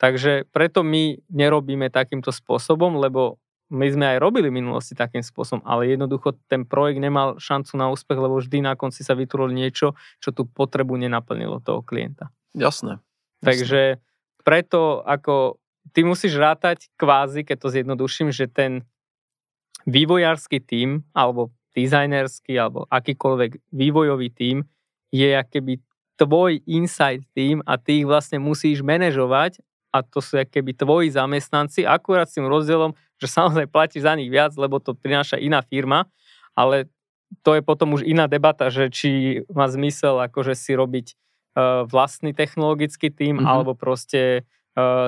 Takže preto my nerobíme takýmto spôsobom, lebo my sme aj robili v minulosti takým spôsobom, ale jednoducho ten projekt nemal šancu na úspech, lebo vždy na konci sa vytvorilo niečo, čo tú potrebu nenaplnilo toho klienta. Jasné. Jasné. Takže preto ako ty musíš rátať kvázi, keď to zjednoduším, že ten vývojársky tím, alebo dizajnerský, alebo akýkoľvek vývojový tím je keby tvoj inside tým a ty ich vlastne musíš manažovať a to sú keby tvoji zamestnanci, akurát s tým rozdielom, že samozrejme platíš za nich viac, lebo to prináša iná firma, ale to je potom už iná debata, že či má zmysel akože si robiť uh, vlastný technologický tým, mm-hmm. alebo proste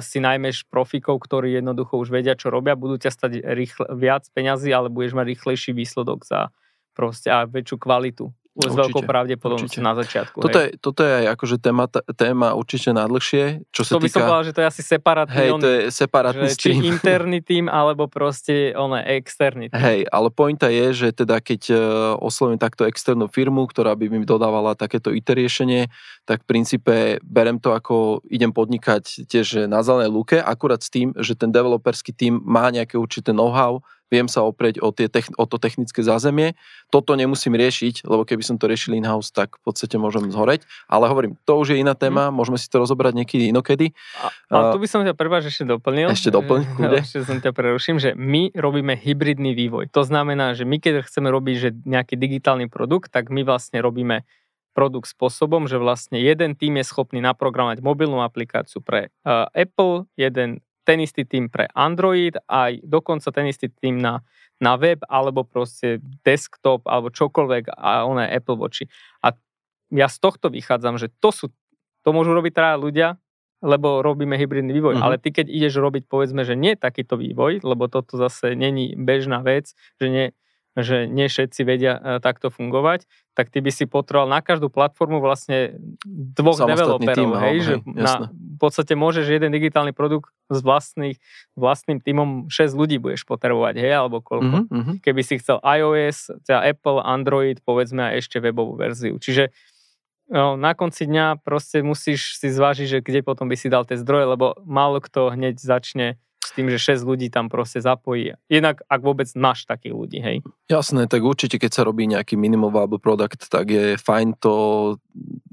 si najmeš profikov, ktorí jednoducho už vedia, čo robia, budú ťa stať rýchle, viac peňazí, ale budeš mať rýchlejší výsledok za proste a väčšiu kvalitu s veľkou pravdepodobnosťou na začiatku. Toto je, toto je aj akože téma, téma určite na dlhšie. Čo sa to by týka... som povedal, že to je asi separátny. Hej, to je separátny že, stream. Či interný tým, alebo proste one, externý tým. Hej, ale pointa je, že teda keď e, oslovím takto externú firmu, ktorá by mi dodávala takéto IT riešenie, tak v princípe berem to ako idem podnikať tiež na zelenej luke, akurát s tým, že ten developerský tým má nejaké určité know-how, viem sa oprieť o, tie, o to technické zázemie. Toto nemusím riešiť, lebo keby som to riešil in-house, tak v podstate môžem zhoreť. Ale hovorím, to už je iná téma, mm. môžeme si to rozobrať niekedy inokedy. A, ale tu by som ťa prvá ešte doplnil. Ešte doplň, Ešte som ťa preruším, že my robíme hybridný vývoj. To znamená, že my keď chceme robiť že nejaký digitálny produkt, tak my vlastne robíme produkt spôsobom, že vlastne jeden tým je schopný naprogramovať mobilnú aplikáciu pre uh, Apple, jeden ten istý tým pre Android, aj dokonca ten istý tým na, na web, alebo proste desktop, alebo čokoľvek a oné Apple Watchi. A ja z tohto vychádzam, že to sú, to môžu robiť traja ľudia, lebo robíme hybridný vývoj. Mm-hmm. Ale ty, keď ideš robiť, povedzme, že nie takýto vývoj, lebo toto zase není bežná vec, že nie, že nie všetci vedia uh, takto fungovať, tak ty by si potreboval na každú platformu vlastne dvoch developerov, tým, hej, hej, že na, v podstate môžeš jeden digitálny produkt s vlastných, vlastným týmom 6 ľudí budeš potrebovať, hej, alebo koľko. Mm-hmm. Keby si chcel iOS, teda Apple, Android, povedzme a ešte webovú verziu. Čiže no, na konci dňa proste musíš si zvážiť, že kde potom by si dal tie zdroje, lebo málo kto hneď začne tým, že 6 ľudí tam proste zapojí. Inak, ak vôbec máš takých ľudí, hej. Jasné, tak určite, keď sa robí nejaký minimum viable product, tak je fajn to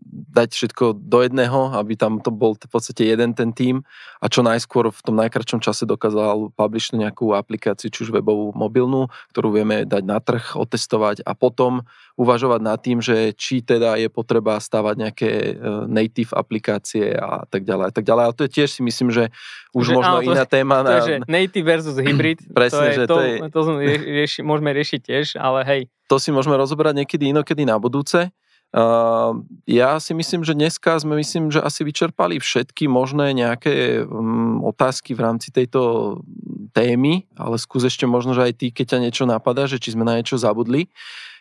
dať všetko do jedného, aby tam to bol v podstate jeden ten tým a čo najskôr v tom najkračom čase dokázal publishnúť nejakú aplikáciu, či už webovú, mobilnú, ktorú vieme dať na trh, otestovať a potom uvažovať nad tým, že či teda je potreba stavať nejaké e, native aplikácie a tak ďalej a tak ďalej. Ale to je tiež si myslím, že už že, možno áno, iná je, téma. To je, že native versus hybrid, Presne, to, je, že to, to, je, to rieši, môžeme riešiť tiež, ale hej. To si môžeme rozobrať niekedy inokedy na budúce. Uh, ja si myslím, že dneska sme myslím, že asi vyčerpali všetky možné nejaké um, otázky v rámci tejto témy, ale skús ešte možno, že aj ty, keď ťa niečo napadá, že či sme na niečo zabudli.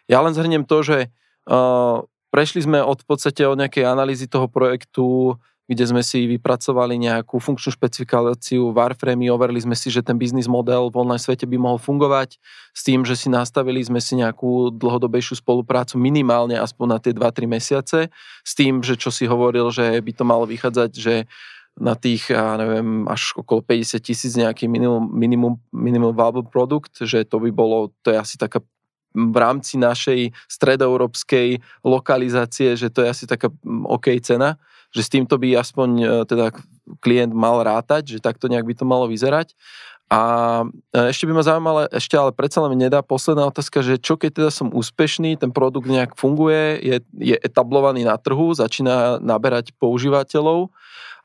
Ja len zhrniem to, že uh, prešli sme od v podstate od nejakej analýzy toho projektu kde sme si vypracovali nejakú funkčnú špecifikáciu Warframe, overili sme si, že ten biznis model v online svete by mohol fungovať s tým, že si nastavili sme si nejakú dlhodobejšiu spoluprácu minimálne aspoň na tie 2-3 mesiace s tým, že čo si hovoril, že by to malo vychádzať, že na tých, ja neviem, až okolo 50 tisíc nejaký minimum, minimum, minimum viable produkt, že to by bolo, to je asi taká v rámci našej stredoeurópskej lokalizácie, že to je asi taká OK cena že s týmto by aspoň e, teda klient mal rátať, že takto nejak by to malo vyzerať. A e, ešte by ma zaujímalo, ešte ale predsa len nedá posledná otázka, že čo keď teda som úspešný, ten produkt nejak funguje, je, je etablovaný na trhu, začína naberať používateľov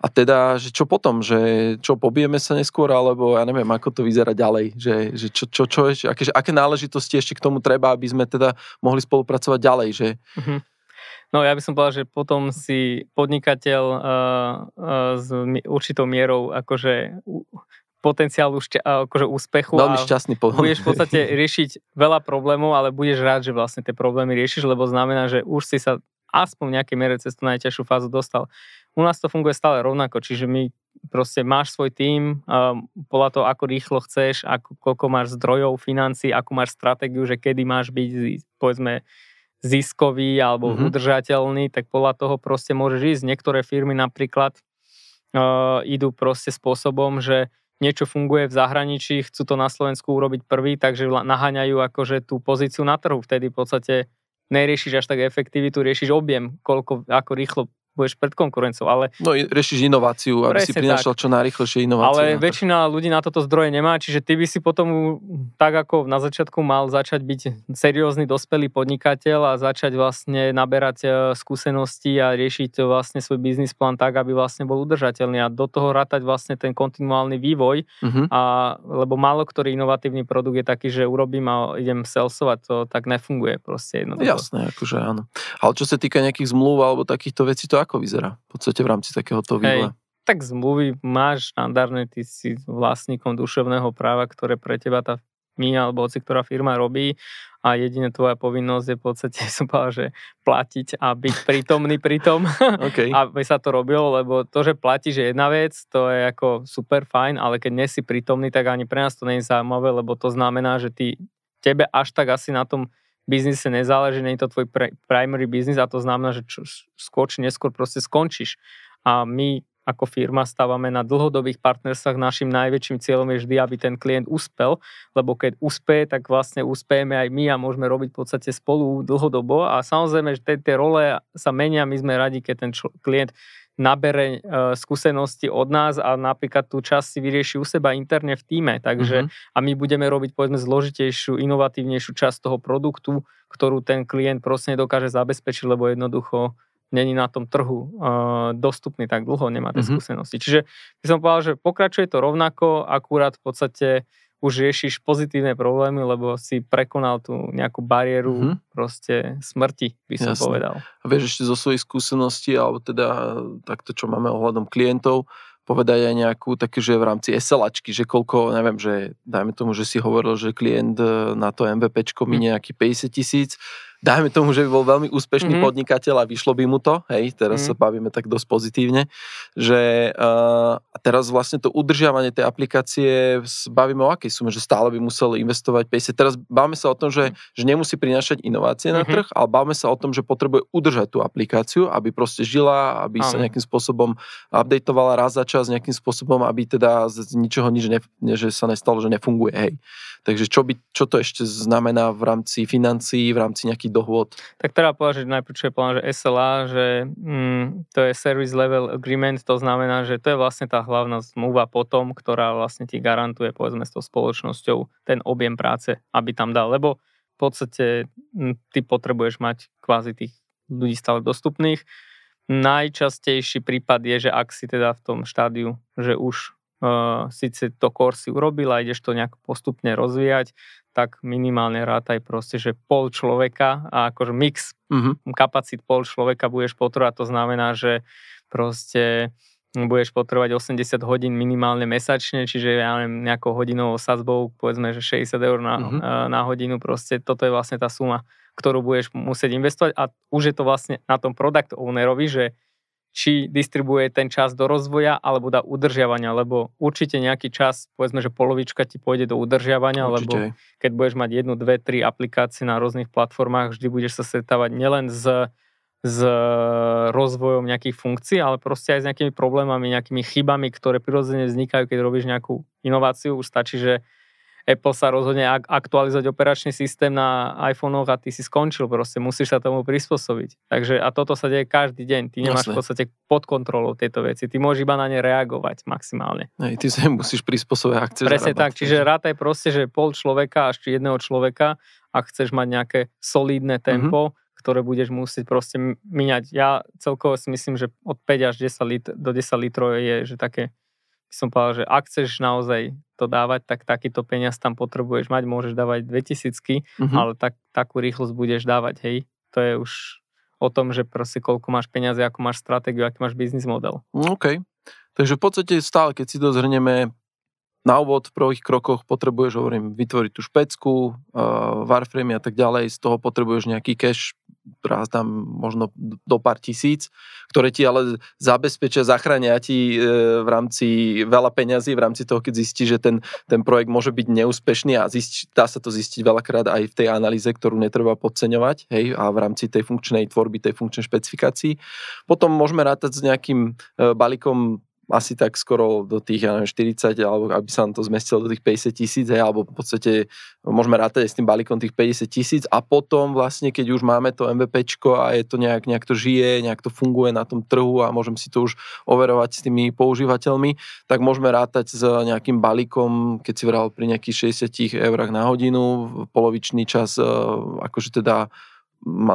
a teda, že čo potom, že čo pobijeme sa neskôr, alebo ja neviem, ako to vyzerá ďalej, že, že čo, čo, čo ešte, aké, aké náležitosti ešte k tomu treba, aby sme teda mohli spolupracovať ďalej, že... Uh-huh. No ja by som povedal, že potom si podnikateľ uh, uh, s určitou mierou akože potenciálu šťa, akože úspechu. Veľmi šťastný povedal. Budeš v podstate riešiť veľa problémov, ale budeš rád, že vlastne tie problémy riešiš, lebo znamená, že už si sa aspoň v nejakej mere cez tú najťažšiu fázu dostal. U nás to funguje stále rovnako, čiže my proste máš svoj tím, um, podľa toho, ako rýchlo chceš, ako, koľko máš zdrojov, financí, akú máš stratégiu, že kedy máš byť, povedzme, ziskový alebo mm-hmm. udržateľný, tak podľa toho proste môžeš ísť. Niektoré firmy napríklad uh, idú proste spôsobom, že niečo funguje v zahraničí, chcú to na Slovensku urobiť prvý, takže naháňajú akože tú pozíciu na trhu. Vtedy v podstate neriešiš až tak efektivitu, riešiš objem, koľko, ako rýchlo budeš pred konkurenciou. Ale... No riešiš inováciu, aby si prinašal čo najrychlejšie inovácie. Ale väčšina ľudí na toto zdroje nemá, čiže ty by si potom tak ako na začiatku mal začať byť seriózny dospelý podnikateľ a začať vlastne naberať e, skúsenosti a riešiť vlastne svoj biznis plán tak, aby vlastne bol udržateľný a do toho rátať vlastne ten kontinuálny vývoj, uh-huh. a, lebo málo ktorý inovatívny produkt je taký, že urobím a idem salesovať, to tak nefunguje proste jednoducho. Jasné, akože áno. Ale čo sa týka nejakých zmluv alebo takýchto vecí, to ako vyzerá v podstate v rámci takéhoto vývoja? Tak zmluvy máš štandardné, ty si vlastníkom duševného práva, ktoré pre teba tá my alebo hoci ktorá firma robí a jediné tvoja povinnosť je v podstate, som povedal, že platiť a byť prítomný pri tom, okay. aby sa to robilo, lebo to, že platíš je jedna vec, to je ako super fajn, ale keď nie si prítomný, tak ani pre nás to nie je zaujímavé, lebo to znamená, že ty, tebe až tak asi na tom biznise nezáleží, nie je to tvoj primary business a to znamená, že čo, skôr či neskôr proste skončíš. A my ako firma stávame na dlhodobých partnerstvách. Našim najväčším cieľom je vždy, aby ten klient uspel, lebo keď uspeje, tak vlastne uspejeme aj my a môžeme robiť v podstate spolu dlhodobo. A samozrejme, že tie role sa menia, my sme radi, keď ten čl- klient nabere e, skúsenosti od nás a napríklad tú časť si vyrieši u seba interne v týme. Takže mm-hmm. a my budeme robiť povedzme zložitejšiu, inovatívnejšiu časť toho produktu, ktorú ten klient proste nedokáže zabezpečiť, lebo jednoducho není na tom trhu uh, dostupný tak dlho, nemá tie mm-hmm. skúsenosti. Čiže by som povedal, že pokračuje to rovnako, akurát v podstate už riešiš pozitívne problémy, lebo si prekonal tú nejakú bariéru mm-hmm. proste smrti, by som Jasne. povedal. A vieš ešte zo svojich skúseností, alebo teda takto, čo máme ohľadom klientov, povedať aj nejakú také, že v rámci SLAčky, že koľko, neviem, že dajme tomu, že si hovoril, že klient e, na to MVPčko minie mhm. nejaký 50 tisíc, dajme tomu, že by bol veľmi úspešný mm-hmm. podnikateľ a vyšlo by mu to, hej, teraz mm-hmm. sa bavíme tak dosť pozitívne, že uh, teraz vlastne to udržiavanie tej aplikácie, bavíme o akej sume, že stále by musel investovať 50. Teraz bavíme sa o tom, že, mm-hmm. že nemusí prinášať inovácie mm-hmm. na trh, ale bavíme sa o tom, že potrebuje udržať tú aplikáciu, aby proste žila, aby Áno. sa nejakým spôsobom updateovala raz za čas, nejakým spôsobom, aby teda z ničoho nič, ne, že sa nestalo, že nefunguje, hej. Takže čo, by, čo to ešte znamená v rámci financií, v rámci nejakých dohôd? Tak treba povedať, že najprv čo je plán, že SLA, že mm, to je Service Level Agreement, to znamená, že to je vlastne tá hlavná zmluva potom, ktorá vlastne ti garantuje, povedzme, s tou spoločnosťou ten objem práce, aby tam dal. Lebo v podstate mm, ty potrebuješ mať kvázi tých ľudí stále dostupných. Najčastejší prípad je, že ak si teda v tom štádiu, že už uh, síce to core si urobil a ideš to nejak postupne rozvíjať, tak minimálne rátaj proste, že pol človeka a akože mix mm-hmm. kapacít pol človeka budeš potrebovať, to znamená, že proste budeš potrebovať 80 hodín minimálne mesačne, čiže ja neviem, nejakou hodinovou sadzbou, povedzme, že 60 eur na, mm-hmm. na hodinu, proste toto je vlastne tá suma, ktorú budeš musieť investovať a už je to vlastne na tom product ownerovi, že či distribuje ten čas do rozvoja alebo dá udržiavania, lebo určite nejaký čas, povedzme, že polovička ti pôjde do udržiavania, určite. lebo keď budeš mať jednu, dve, tri aplikácie na rôznych platformách, vždy budeš sa stretávať nielen s, s rozvojom nejakých funkcií, ale proste aj s nejakými problémami, nejakými chybami, ktoré prirodzene vznikajú, keď robíš nejakú inováciu. Už stačí, že Apple sa rozhodne aktualizovať operačný systém na iPhonech a ty si skončil, proste musíš sa tomu prispôsobiť. Takže a toto sa deje každý deň, ty nemáš Jasne. v podstate pod kontrolou tieto veci, ty môžeš iba na ne reagovať maximálne. Nej, ty sa musíš prispôsobiť, chceš Presne zarábať. tak, čiže rátaj proste, že pol človeka až jedného človeka, ak chceš mať nejaké solidné mhm. tempo, mm-hmm ktoré budeš musieť proste míňať. Ja celkovo si myslím, že od 5 až 10 lit- do 10 litrov je že také by som povedal, že ak chceš naozaj to dávať, tak takýto peniaz tam potrebuješ mať, môžeš dávať 2000, mm-hmm. ale tak, takú rýchlosť budeš dávať, hej. To je už o tom, že proste koľko máš peniaze, ako máš stratégiu, aký máš biznis model. OK. Takže v podstate stále, keď si to zhrnieme, na úvod v prvých krokoch potrebuješ, hovorím, vytvoriť tú špecku, uh, warframe a tak ďalej, z toho potrebuješ nejaký cash, raz tam možno do pár tisíc, ktoré ti ale zabezpečia, zachránia ti e, v rámci veľa peňazí, v rámci toho, keď zistíš, že ten, ten projekt môže byť neúspešný a zisti, dá sa to zistiť veľakrát aj v tej analýze, ktorú netreba podceňovať, hej, a v rámci tej funkčnej tvorby, tej funkčnej špecifikácii. Potom môžeme rátať s nejakým e, balíkom asi tak skoro do tých, ja neviem, 40, alebo aby sa nám to zmestilo do tých 50 tisíc, alebo v podstate môžeme rátať s tým balíkom tých 50 tisíc. A potom vlastne, keď už máme to MVPčko a je to nejak, nejak to žije, nejak to funguje na tom trhu a môžem si to už overovať s tými používateľmi, tak môžeme rátať s nejakým balíkom, keď si vral pri nejakých 60 eurách na hodinu, polovičný čas, e, akože teda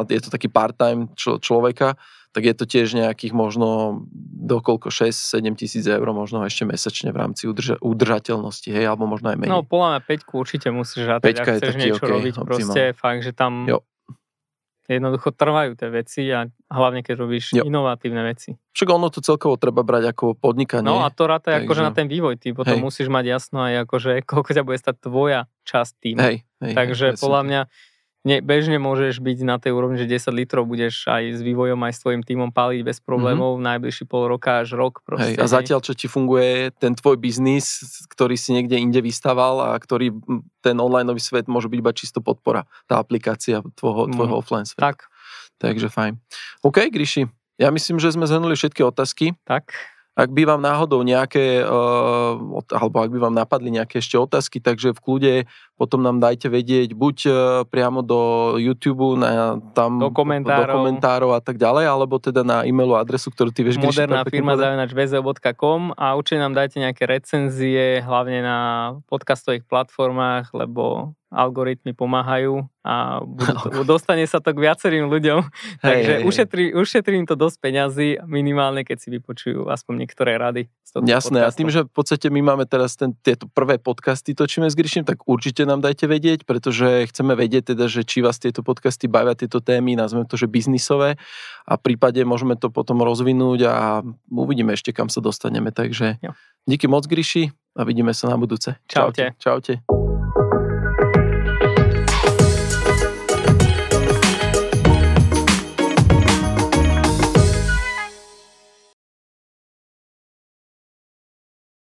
je to taký part-time človeka, tak je to tiež nejakých možno dokoľko 6-7 tisíc eur možno ešte mesačne v rámci udrža- udržateľnosti, hej, alebo možno aj menej. No, podľa mňa 5 určite musíš rátať, ak chceš taký, niečo okay, robiť, optimál. proste fakt, že tam jo. Jednoducho trvajú tie veci a hlavne keď robíš jo. inovatívne veci. Však ono to celkovo treba brať ako podnikanie. No a to ráta Takže... akože na ten vývoj. Ty potom hej. musíš mať jasno aj akože koľko ťa bude stať tvoja časť tým. Hej, hej, Takže hej, podľa mňa ne, bežne môžeš byť na tej úrovni, že 10 litrov budeš aj s vývojom, aj s tvojim týmom paliť bez problémov mm-hmm. najbližší pol roka až rok. Proste, hej, a zatiaľ, čo ti funguje ten tvoj biznis, ktorý si niekde inde vystaval a ktorý ten online svet môže byť iba čisto podpora, tá aplikácia tvojho, tvojho mm, offline sveta. Tak. Takže fajn. OK, Gríši, ja myslím, že sme zhrnuli všetky otázky. Tak. Ak by vám náhodou nejaké, uh, alebo ak by vám napadli nejaké ešte otázky, takže v kľude potom nám dajte vedieť buď uh, priamo do YouTube, na, tam do komentárov. do komentárov a tak ďalej, alebo teda na e-mailu adresu, ktorú ty vieš. Moderná firma zavinač.com a určite nám dajte nejaké recenzie, hlavne na podcastových platformách, lebo algoritmy pomáhajú a budú, dostane sa to k viacerým ľuďom. Hej, Takže hej, ušetrí, ušetrím to dosť peňazí, minimálne keď si vypočujú aspoň niektoré rady. Jasné, podcastu. a tým, že v podstate my máme teraz ten, tieto prvé podcasty točíme s Gryšim, tak určite nám dajte vedieť, pretože chceme vedieť teda, že či vás tieto podcasty bavia tieto témy, nazveme to, že biznisové a v prípade môžeme to potom rozvinúť a uvidíme ešte, kam sa dostaneme. Takže jo. díky moc Gryši a vidíme sa na budúce. Čaute. Čaute. Čaute.